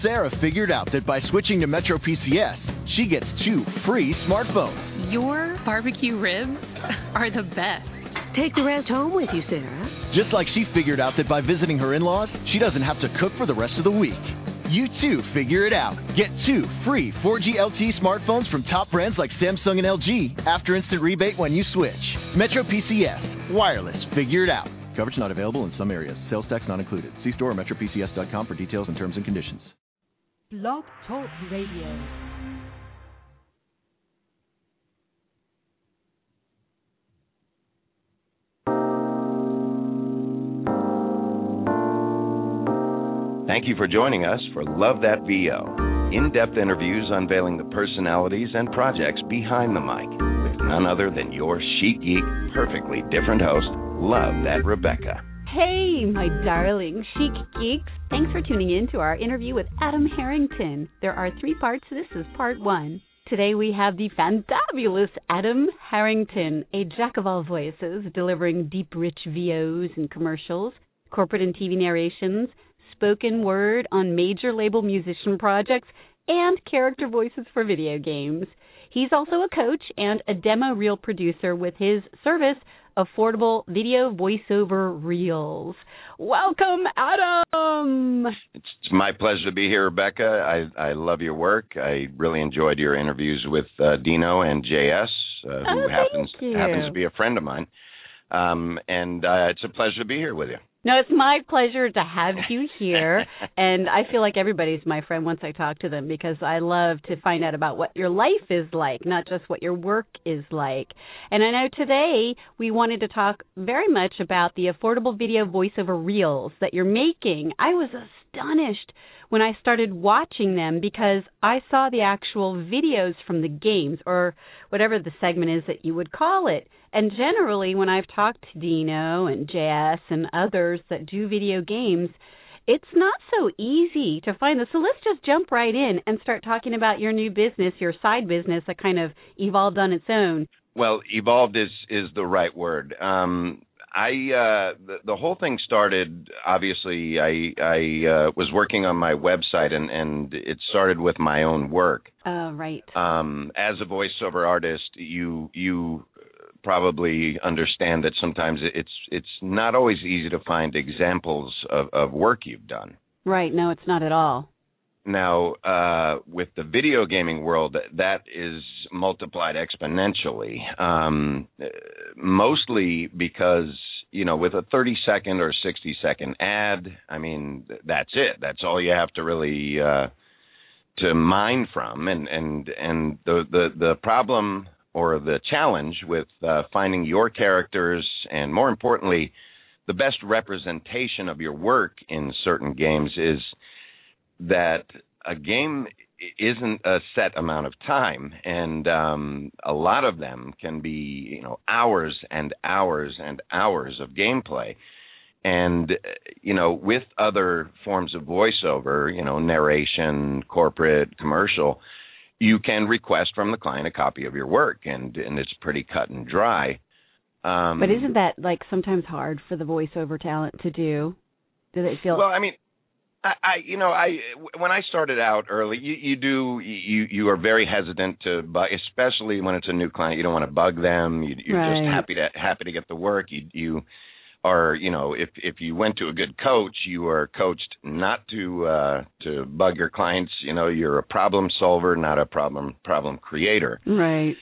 Sarah figured out that by switching to Metro PCS, she gets two free smartphones. Your barbecue ribs are the best. Take the rest home with you, Sarah. Just like she figured out that by visiting her in laws, she doesn't have to cook for the rest of the week. You too figure it out. Get two free 4G LTE smartphones from top brands like Samsung and LG after instant rebate when you switch. Metro PCS. Wireless. Figure it out. Coverage not available in some areas. Sales tax not included. See store or metropcs.com for details and terms and conditions. Blog Talk Radio. Thank you for joining us for Love That VO. In depth interviews unveiling the personalities and projects behind the mic with none other than your chic geek, perfectly different host, Love That Rebecca. Hey, my darling chic geeks. Thanks for tuning in to our interview with Adam Harrington. There are three parts. This is part one. Today we have the fantabulous Adam Harrington, a jack of all voices, delivering deep, rich VOs and commercials, corporate and TV narrations, spoken word on major label musician projects, and character voices for video games. He's also a coach and a demo reel producer with his service, Affordable Video Voiceover Reels. Welcome, Adam! It's my pleasure to be here, Rebecca. I, I love your work. I really enjoyed your interviews with uh, Dino and JS, uh, who Oh, happens happens to be a friend of mine. Um, and uh, it's a pleasure to be here with you. No, it's my pleasure to have you here. and I feel like everybody's my friend once I talk to them because I love to find out about what your life is like, not just what your work is like. And I know today we wanted to talk very much about the affordable video voiceover reels that you're making. I was astonished when I started watching them because I saw the actual videos from the games or whatever the segment is that you would call it. And generally, when I've talked to Dino and JS and others that do video games, it's not so easy to find this. So let's just jump right in and start talking about your new business, your side business that kind of evolved on its own. Well, evolved is is the right word. Um, I uh, the, the whole thing started. Obviously, I I uh, was working on my website, and and it started with my own work. Uh, right. Um, as a voiceover artist, you you probably understand that sometimes it's it's not always easy to find examples of, of work you've done. Right. No, it's not at all. Now, uh, with the video gaming world, that is multiplied exponentially, um, mostly because, you know, with a 30 second or 60 second ad, I mean, that's it. That's all you have to really, uh, to mine from. And, and, and the, the, the problem or the challenge with, uh, finding your characters and more importantly, the best representation of your work in certain games is that a game isn't a set amount of time and um a lot of them can be you know hours and hours and hours of gameplay and you know with other forms of voiceover you know narration corporate commercial you can request from the client a copy of your work and and it's pretty cut and dry um But isn't that like sometimes hard for the voiceover talent to do? Do they feel Well, I mean, I, you know, I when I started out early, you you do you you are very hesitant to bug, especially when it's a new client. You don't want to bug them. You, you're Right. just happy to happy to get the work. You you are you know if if you went to a good coach, you are coached not to uh to bug your clients. You know, you're a problem solver, not a problem problem creator. right?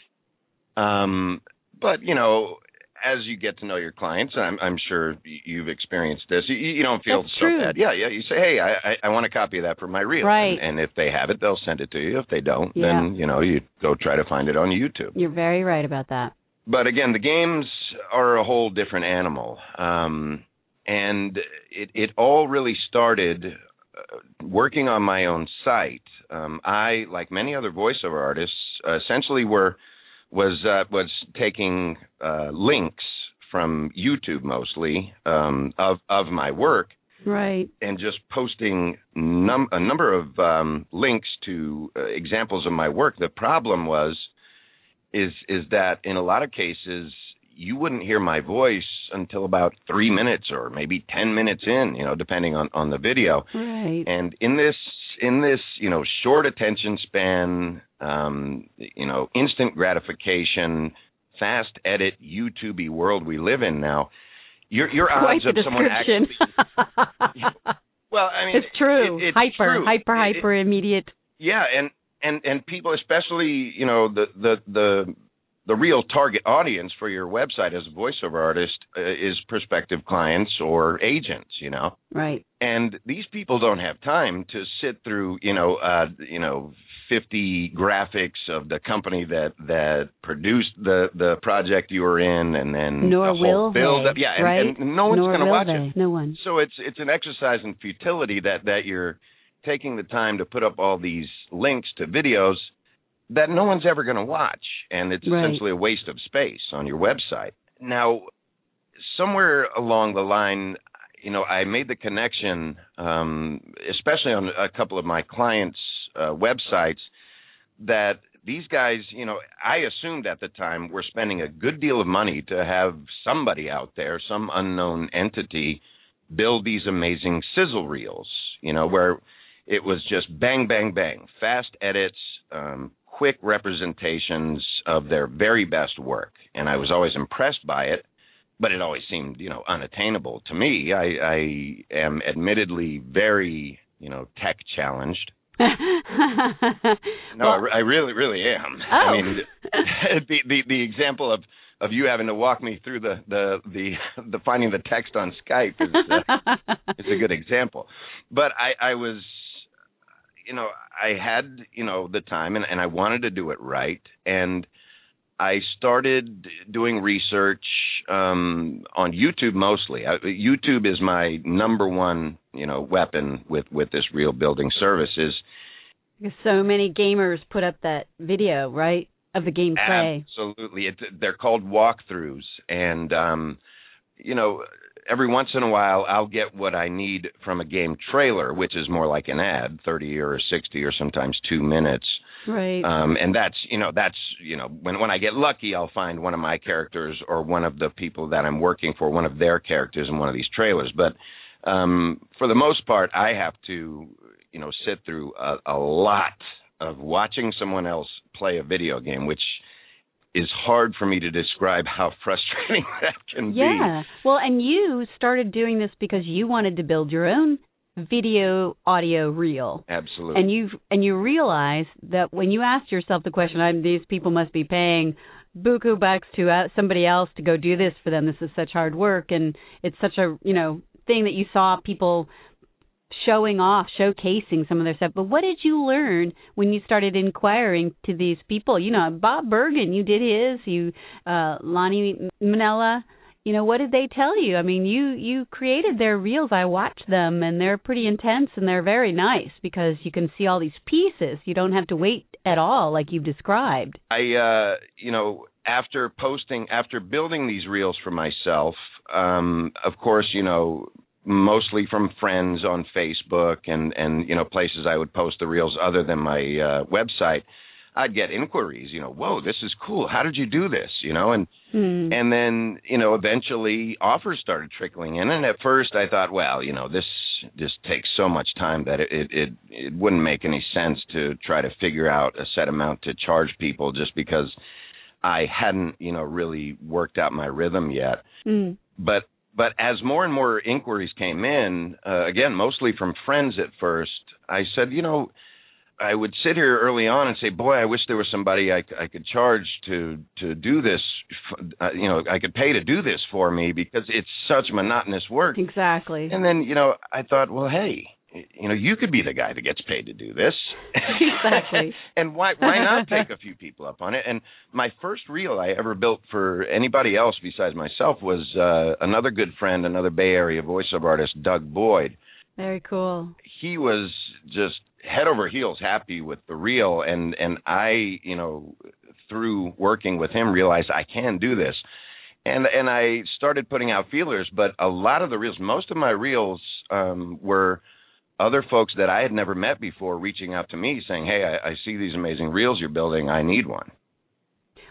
Um, but you know, as you get to know your clients, I'm, I'm sure you've experienced this. You, you don't feel That's so true. bad. Yeah, yeah. You say, hey, I, I, I want a copy of that for my reel. Right. And, and if they have it, they'll send it to you. If they don't, Yeah. then you know you go try to find it on YouTube. You're very right about that. But again, the games are a whole different animal. Um, and it, it all really started uh, working on my own site. Um, I, like many other voiceover artists, uh, essentially were was uh, was taking uh, links from YouTube mostly um, of of my work Right. and just posting num- a number of um, links to uh, examples of my work. The problem was is is that in a lot of cases you wouldn't hear my voice until about three minutes or maybe ten minutes in, you know, depending on on the video. Right. And in this in this you know short attention span, um, you know instant gratification, fast edit YouTubey world we live in now. Your your Quite odds the of someone actually well, I mean it's true. it- it's hyper, true. hyper, It- it- hyper immediate. yeah, and and and people, especially you know the the the the real target audience for your website as a voiceover artist uh, is prospective clients or agents, you know. Right. And these people don't have time to sit through, you know, uh, you know, 50 graphics of the company that that produced the the project you were in, and then Nor the whole will build they. up. Yeah, and, right? and no one's going to watch they. it. No one. So it's it's an exercise in futility that that you're taking the time to put up all these links to videos that no one's ever going to watch, and it's Right. essentially a waste of space on your website. Now, somewhere along the line, you know, I made the connection, um, especially on a couple of my clients' uh, websites, that these guys, you know, I assumed at the time were spending a good deal of money to have somebody out there, some unknown entity, build these amazing sizzle reels, you know, where it was just bang, bang, bang, fast edits, um, quick representations of their very best work. And I was always impressed by it, but it always seemed, you know, unattainable to me. I, I am admittedly very, you know, tech challenged. No, I, I really, really am. Oh. I mean, the, the the example of of you having to walk me through the the the, the finding the text on Skype is uh, is a good example. But I I was, you know, I had you know the time and and I wanted to do it right and. I started doing research um, on YouTube mostly. I, YouTube is my number one, you know, weapon with with this real building services. So many gamers put up that video, right, of the gameplay. Absolutely. It, they're called walkthroughs. And, um, you know, every once in a while I'll get what I need from a game trailer, which is more like an ad, 30 or 60 or sometimes two minutes. Right. Um, and that's, you know, that's, you know, when, when I get lucky, I'll find one of my characters or one of the people that I'm working for, one of their characters in one of these trailers. But, um, for the most part, I have to, you know, sit through a, a lot of watching someone else play a video game, which is hard for me to describe how frustrating that can be. yeah. Well, and you started doing this because you wanted to build your own video audio reel. Absolutely. And you and you realize that when you asked yourself the question, I'm, these people must be paying buku bucks to uh, somebody else to go do this for them. This is such hard work, and it's such a you know thing that you saw people showing off, showcasing some of their stuff. But what did you learn when you started inquiring to these people? You know, Bob Bergen, you did his. You, uh, Lani Minella. You know, what did they tell you? I mean, you you created their reels. I watched them, and they're pretty intense, and they're very nice because you can see all these pieces. You don't have to wait at all, like you've described. I, uh, you know, after posting, after building these reels for myself, um, of course, you know, mostly from friends on Facebook and and you know places I would post the reels other than my uh, website. I'd get inquiries, you know, whoa, this is cool. How did you do this? You know, and Hmm. and then you know eventually offers started trickling in, and at first I thought, well, you know, this just takes so much time that it it it, it wouldn't make any sense to try to figure out a set amount to charge people just because I hadn't you know really worked out my rhythm yet. Hmm. But but as more and more inquiries came in, uh, again mostly from friends at first, I said, you know. I would sit here early on and say, "Boy, I wish there was somebody I, I could charge to to do this. Uh, you know, I could pay to do this for me because it's such monotonous work." Exactly. And then, you know, I thought, well, hey, you know, you could be the guy that gets paid to do this. Exactly. and why why not take a few people up on it? And my first reel I ever built for anybody else besides myself was uh, another good friend, another Bay Area voiceover artist, Doug Boyd Very cool. he was just head over heels happy with the reel and and I you know through working with him realized I can do this and and I started putting out feelers but a lot of the reels most of my reels um were other folks that I had never met before reaching out to me saying hey I, I see these amazing reels you're building I need one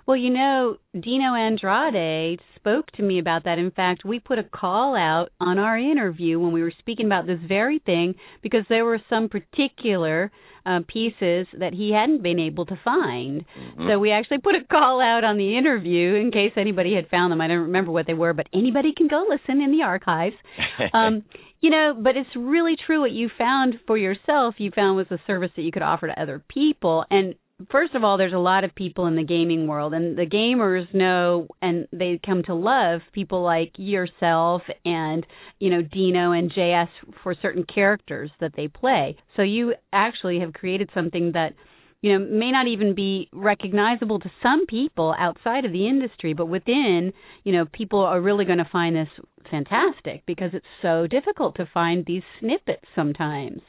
Well, you know, Dino Andrade spoke to me about that. In fact, we put a call out on our interview when we were speaking about this very thing because there were some particular uh, pieces that he hadn't been able to find. Mm-hmm. So we actually put a call out on the interview in case anybody had found them. I don't remember what they were, but anybody can go listen in the archives. um, you know, but it's really true what you found for yourself. You found was a service that you could offer to other people, and first of all, there's a lot of people in the gaming world, and the gamers know and they come to love people like yourself and you know Dino and JS for certain characters that they play. So you actually have created something that you know may not even be recognizable to some people outside of the industry, but within you know people are really going to find this fantastic because it's so difficult to find these snippets sometimes.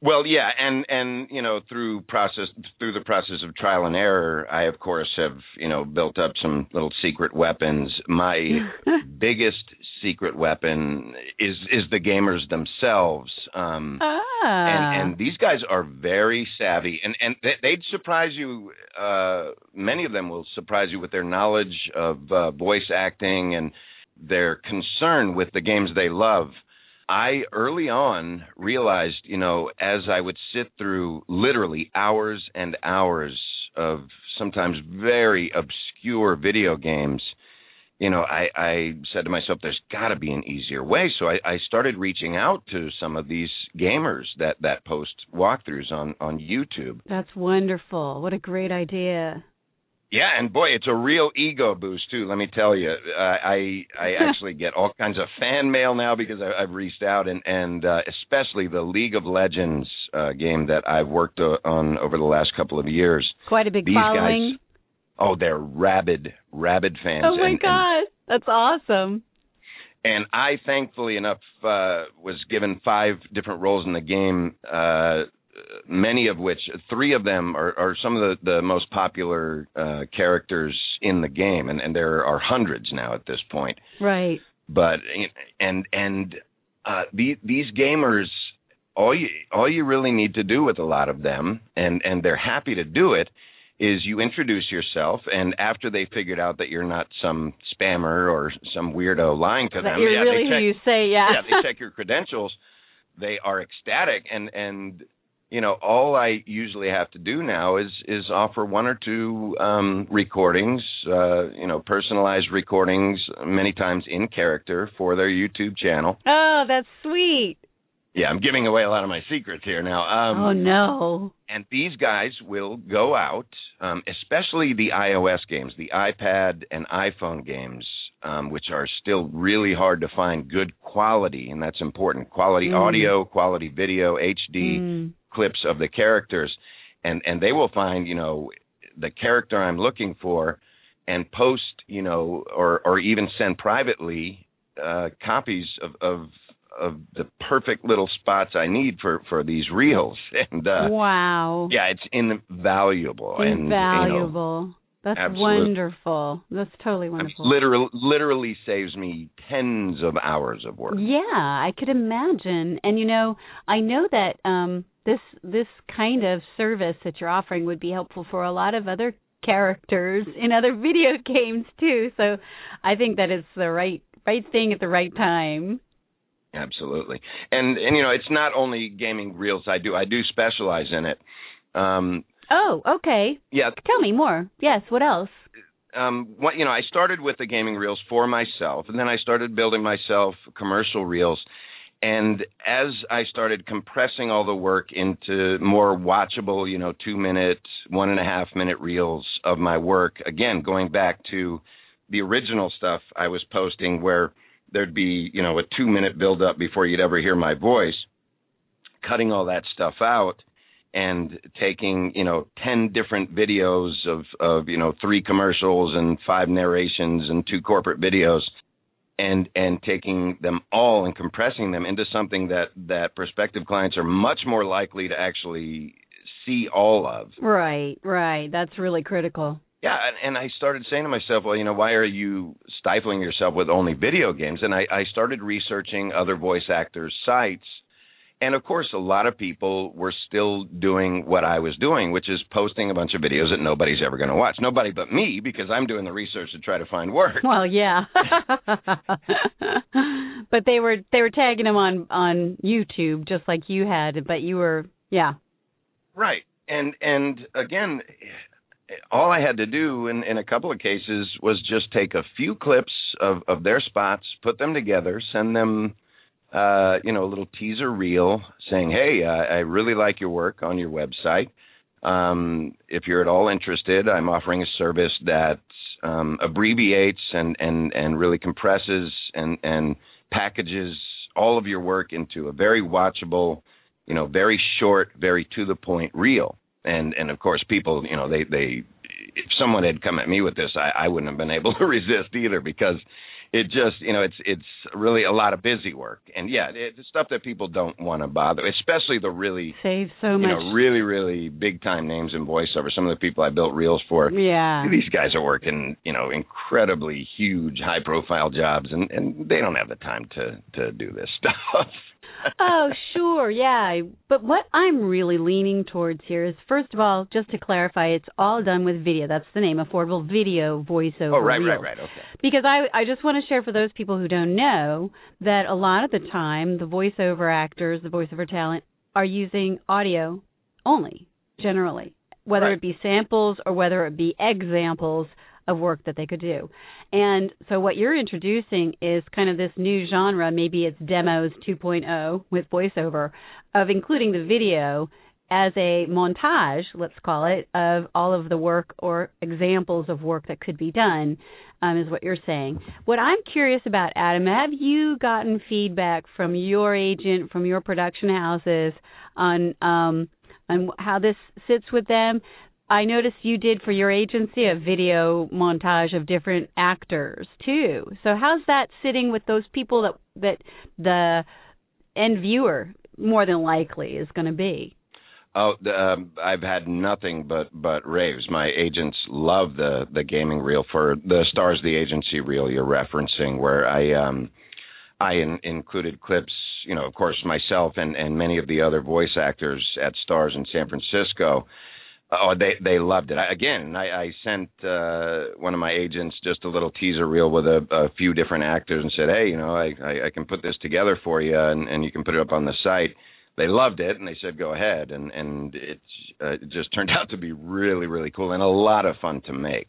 Well, yeah, and and you know through process through the process of trial and error, I of course have you know built up some little secret weapons. My biggest secret weapon is is the gamers themselves. Um, ah. and and these guys are very savvy, and and they, they'd surprise you. Uh, many of them will surprise you with their knowledge of uh, voice acting and their concern with the games they love. I early on realized, you know, as I would sit through literally hours and hours of sometimes very obscure video games, you know, I, I said to myself, there's got to be an easier way. So I, I started reaching out to some of these gamers that, that post walkthroughs on, on YouTube. That's wonderful. What a great idea. Yeah, and boy, it's a real ego boost too. Let me tell you, uh, I I actually get all kinds of fan mail now because I, I've reached out, and and uh, especially the League of Legends uh, game that I've worked uh, on over the last couple of years. Quite a big These following. guys, oh, they're rabid, rabid fans. oh my and, god, that's awesome. And, and I, thankfully enough, uh, was given five different roles in the game. Uh, many of which, three of them are, are some of the, the most popular uh, characters in the game, and, and there are hundreds now at this point. Right. But and and uh, the, these gamers, all you all you really need to do with a lot of them, and and they're happy to do it, is you introduce yourself, and after they figured out that you're not some spammer or some weirdo lying to That them, you're yeah, really they who you say, yeah. yeah, they check your credentials. They are ecstatic, and and you know, all I usually have to do now is is offer one or two um, recordings, uh, you know, personalized recordings, many times in character for their YouTube channel. Oh, that's sweet. Yeah, I'm giving away a lot of my secrets here now. Um, oh no. and these guys will go out, um, especially the iOS games, the iPad and iPhone games, um, which are still really hard to find good quality, and that's important. Quality Mm. audio, quality video, HD Mm. clips of the characters, and and they will find you know the character I'm looking for, and post you know or or even send privately uh, copies of of of the perfect little spots I need for for these reels, and uh, wow. yeah, it's invaluable. And, you know, Invaluable. That's absolute- wonderful. That's totally wonderful. literally literally saves me tens of hours of work. Yeah, I could imagine. And you know, I know that um this this kind of service that you're offering would be helpful for a lot of other characters in other video games too. So I think that it's the right right thing at the right time. Absolutely. And and you know, it's not only gaming reels I do. I do specialize in it. Um Oh, okay. yeah, Tell me more. Yes, what else? um what you know, I started with the gaming reels for myself and then I started building myself commercial reels. And as I started compressing all the work into more watchable, you know, two minute, one and a half minute reels of my work, again, going back to the original stuff I was posting where there'd be, you know, a two minute build up before you'd ever hear my voice, cutting all that stuff out and taking, you know, 10 different videos of, of, you know, three commercials and five narrations and two corporate videos and, and taking them all and compressing them into something that, that prospective clients are much more likely to actually see all of. Right, right. That's really critical. Yeah, and, and I started saying to myself, well, you know, why are you stifling yourself with only video games? And I, I started researching other voice actors' sites, And of course, a lot of people were still doing what I was doing, which is posting a bunch of videos that nobody's ever going to watch. Nobody but me, because I'm doing the research to try to find work. Well, yeah. but they were they were tagging them on on YouTube just like you had, but you were yeah. Right. And and again, all I had to do in, in a couple of cases was just take a few clips of, of their spots, put them together, send them uh, you know, a little teaser reel saying, "Hey, uh, I really like your work on your website. Um, if you're at all interested, I'm offering a service that um, abbreviates and and and really compresses and and packages all of your work into a very watchable, you know, very short, very to the point reel. And and of course, people, you know, they they if someone had come at me with this, I, I wouldn't have been able to resist either because it just you know it's it's really a lot of busy work. And yeah it's stuff that people don't want to bother especially the really save so you much. know really really big time names in voiceover. Some of the people i built reels for yeah. these guys are working you know incredibly huge high profile jobs and and they don't have the time to to do this stuff oh, sure, yeah. But what I'm really leaning towards here is, first of all, just to clarify, it's all done with video. That's the name, affordable video voiceover. Oh, right, Reels. right, right. Okay. Because I, I just want to share for those people who don't know that a lot of the time, the voiceover actors, the voiceover talent, are using audio only, generally, whether Right. it be samples or whether it be examples of work that they could do. And so what you're introducing is kind of this new genre, maybe it's demos 2.0 with voiceover, of including the video as a montage, let's call it, of all of the work or examples of work that could be done, um, is what you're saying. What I'm curious about, Adam, have you gotten feedback from your agent, from your production houses on um, on how this sits with them? I noticed you did for your agency a video montage of different actors too. So how's that sitting with those people that that the end viewer more than likely is going to be? Oh, um, I've had nothing but but raves. My agents love the the gaming reel for the stars the agency reel you're referencing, where I um I in, included clips, you know, of course myself and and many of the other voice actors at Stars in San Francisco. Oh, they they loved it. I, again, I, I sent uh, one of my agents just a little teaser reel with a, a few different actors and said, "Hey, you know, I, I I can put this together for you, and and you can put it up on the site." They loved it, and they said, "Go ahead," and and it, uh, it just turned out to be really really cool and a lot of fun to make.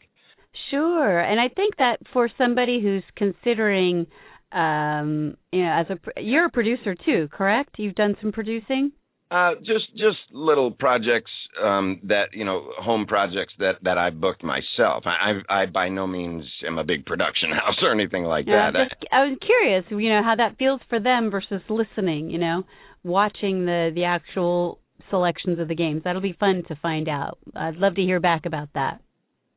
Sure, and I think that for somebody who's considering, um, you know, as a you're a producer too, correct? You've done some producing. Uh, just just little projects um, that you know, home projects that that I booked myself. I I, I by no means am a big production house or anything like Yeah, that. just, I was curious, you know, how that feels for them versus listening. You know, watching the the actual selections of the games. That'll be fun to find out. I'd love to hear back about that.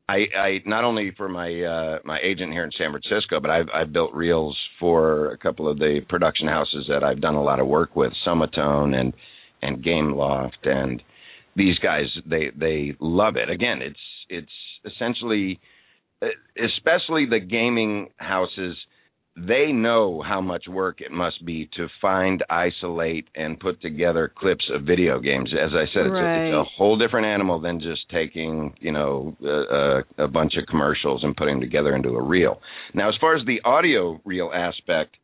I, I not only for my uh, my agent here in San Francisco, but I've I've built reels for a couple of the production houses that I've done a lot of work with, Somatone and and Gameloft, and these guys they they love it. Again, it's it's essentially, especially the gaming houses, they know how much work it must be to find, isolate, and put together clips of video games. As I said, it's, a, it's a whole different animal than just taking, you know, a, a, a bunch of commercials and putting them together into a reel. Now, as far as the audio reel aspect,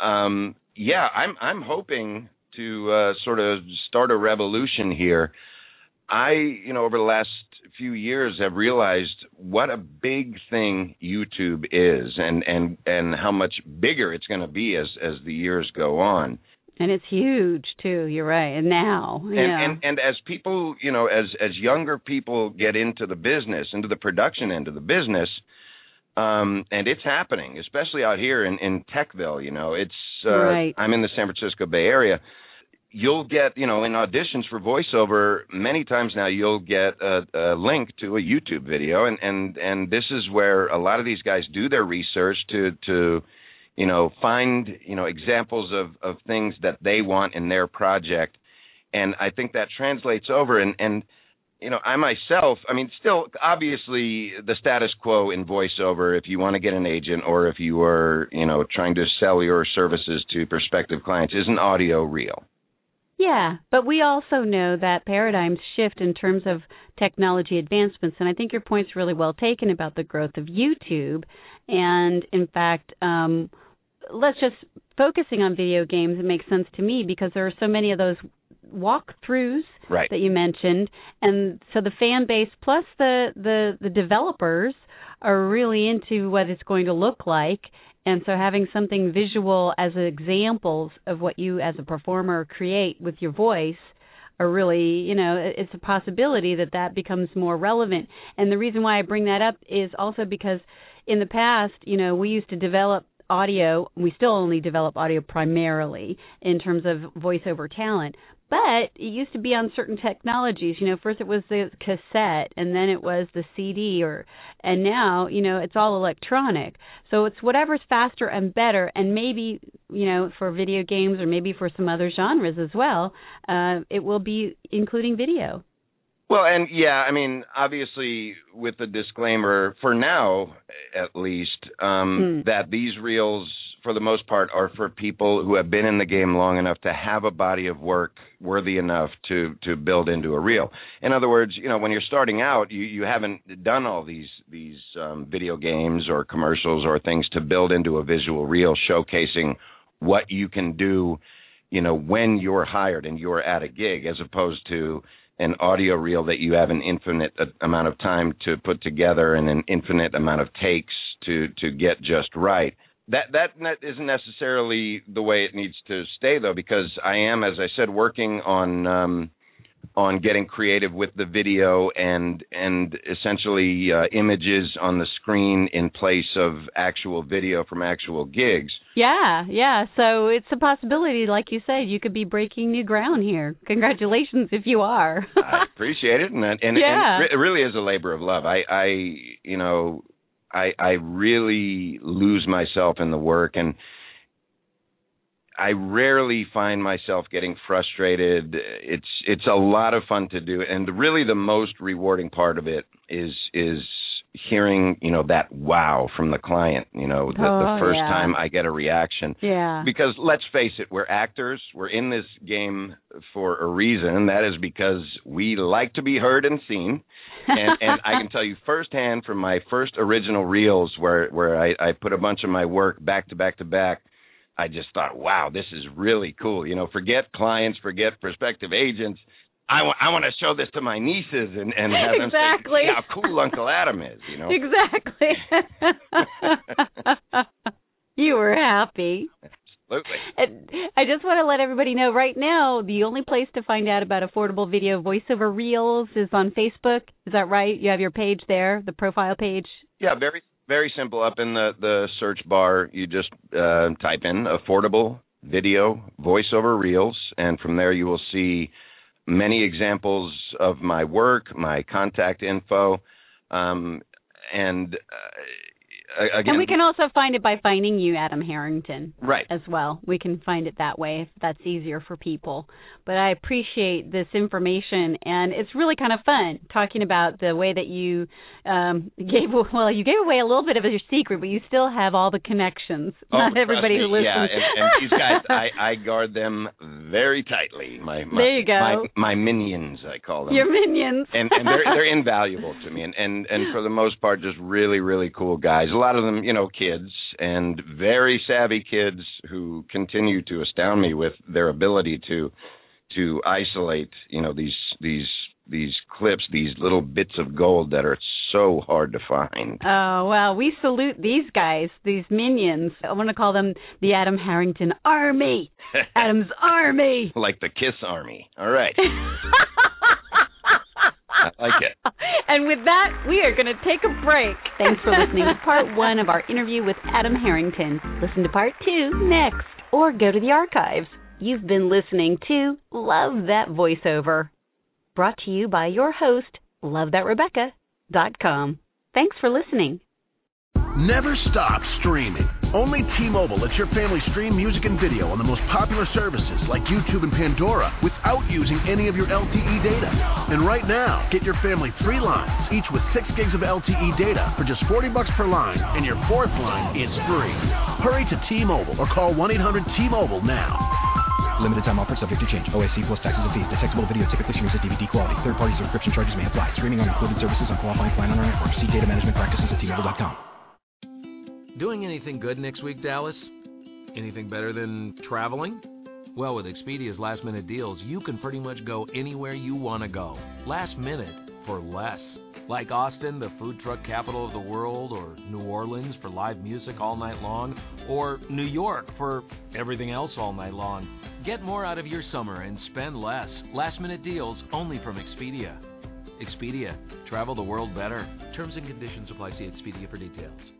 um, yeah, I'm I'm hoping to uh, sort of start a revolution here. I, you know, over the last few years have realized what a big thing YouTube is and and and how much bigger it's going to be as as the years go on. And it's huge too. You're right. And now, And, yeah, and and as people, you know, as as younger people get into the business, into the production end of the business, um, and it's happening, especially out here in in Techville. You know, it's uh, Right. I'm in the San Francisco Bay Area. You'll get, you know, in auditions for voiceover, many times now you'll get a, a link to a YouTube video, and and and this is where a lot of these guys do their research to to you know find you know examples of of things that they want in their project. And i think that translates over. And and you know i myself i mean still obviously the status quo in voiceover if you want to get an agent or if you are you know trying to sell your services to prospective clients is an audio reel Yeah, but we also know that paradigms shift in terms of technology advancements, and I think your point's really well taken about the growth of YouTube. And in fact, um, let's just focusing on video games. It makes sense to me because there are so many of those walkthroughs Right. that you mentioned, and so the fan base plus the the the developers are really into what it's going to look like. And so having something visual as examples of what you as a performer create with your voice are really, you know, it's a possibility that that becomes more relevant. And the reason why I bring that up is also because in the past, you know, we used to develop audio, we still only develop audio primarily in terms of voiceover talent. But it used to be on certain technologies. You know, first it was the cassette, and then it was the CD, or and now you know it's all electronic. So it's whatever's faster and better, and maybe you know for video games or maybe for some other genres as well, uh, it will be including video. Well, and yeah, I mean, obviously, with the disclaimer for now, at least, um, Mm. that these reels, for the most part, are for people who have been in the game long enough to have a body of work worthy enough to to build into a reel. In other words, you know, when you're starting out, you you haven't done all these these um, video games or commercials or things to build into a visual reel showcasing what you can do, you know, when you're hired and you're at a gig, as opposed to an audio reel that you have an infinite uh, amount of time to put together and an infinite amount of takes to to get just right. That that isn't necessarily the way it needs to stay though, because I am, as I said, working on um, on getting creative with the video and and essentially uh, images on the screen in place of actual video from actual gigs. Yeah, yeah. So it's a possibility, like you said, you could be breaking new ground here. Congratulations if you are. I appreciate it, and and, and it really is a labor of love. I, I, you know, I, I really lose myself in the work, and I rarely find myself getting frustrated. It's it's a lot of fun to do, and really the most rewarding part of it is is hearing you know that wow from the client. You know, the, Oh, the first yeah. time I get a reaction yeah. because let's face it, we're actors. We're in this game for a reason. That is because we like to be heard and seen. And, and I can tell you firsthand from my first original reels, where where I, I put a bunch of my work back to back to back. I just thought, wow, this is really cool. You know, forget clients, forget prospective agents. I want I want to show this to my nieces and and have them Exactly. say, see how cool Uncle Adam is. You know, Exactly. you were happy. absolutely. And I just want to let everybody know right now the only place to find out about affordable video voiceover reels is on Facebook. Is that right? You have your page there, the profile page. Yeah, very very simple. Up in the the search bar, you just uh, type in affordable video voiceover reels, and from there you will see many examples of my work, my contact info, um, and uh, again, And we can also find it by finding you, Adam Harrington. right. as well. We can find it that way if that's easier for people. But I appreciate this information, and it's really kind of fun talking about the way that you um, gave. Well, you gave away a little bit of your secret, but you still have all the connections. Oh, Not everybody me, who listens. Yeah, and, and these guys, I, I guard them very tightly. My, my There you go. My, my minions, I call them. Your minions. and and they're they're invaluable to me and and and for the most part just really really cool guys a lot of them you know kids and very savvy kids who continue to astound me with their ability to to isolate you know these these these clips these little bits of gold that are so hard to find Oh well, we salute these guys, these minions. I want to call them the Adam Harrington Army. Adam's Army. like the kiss army all right I like it. And with that, we are going to take a break. Thanks for listening to part one of our interview with Adam Harrington. Listen to part two next, or go to the archives. You've been listening to Love That Voiceover, brought to you by your host, LoveThatRebecca.com. Thanks for listening. Never stop streaming. Only T-Mobile lets your family stream music and video on the most popular services like YouTube and Pandora without using any of your LTE data. And right now, get your family three lines, each with 6 gigs of LTE data for just 40 bucks per line, and your fourth line is free. Hurry to T-Mobile or call 1-800-T-Mobile now. Limited time offer subject to change. OSC plus taxes and fees. Detectable video typically streams at DVD quality. Third party subscription charges may apply. Streaming on included services on qualifying plan on our network. See data management practices at T-Mobile.com. Doing anything good next week, Dallas? Anything better than traveling? Well, with Expedia's last minute deals, you can pretty much go anywhere you want to go. Last minute for less. Like Austin, the food truck capital of the world, or New Orleans for live music all night long, or New York for everything else all night long. Get more out of your summer and spend less. Last minute deals only from Expedia. Expedia. Travel the world better. Terms and conditions apply. See Expedia for details.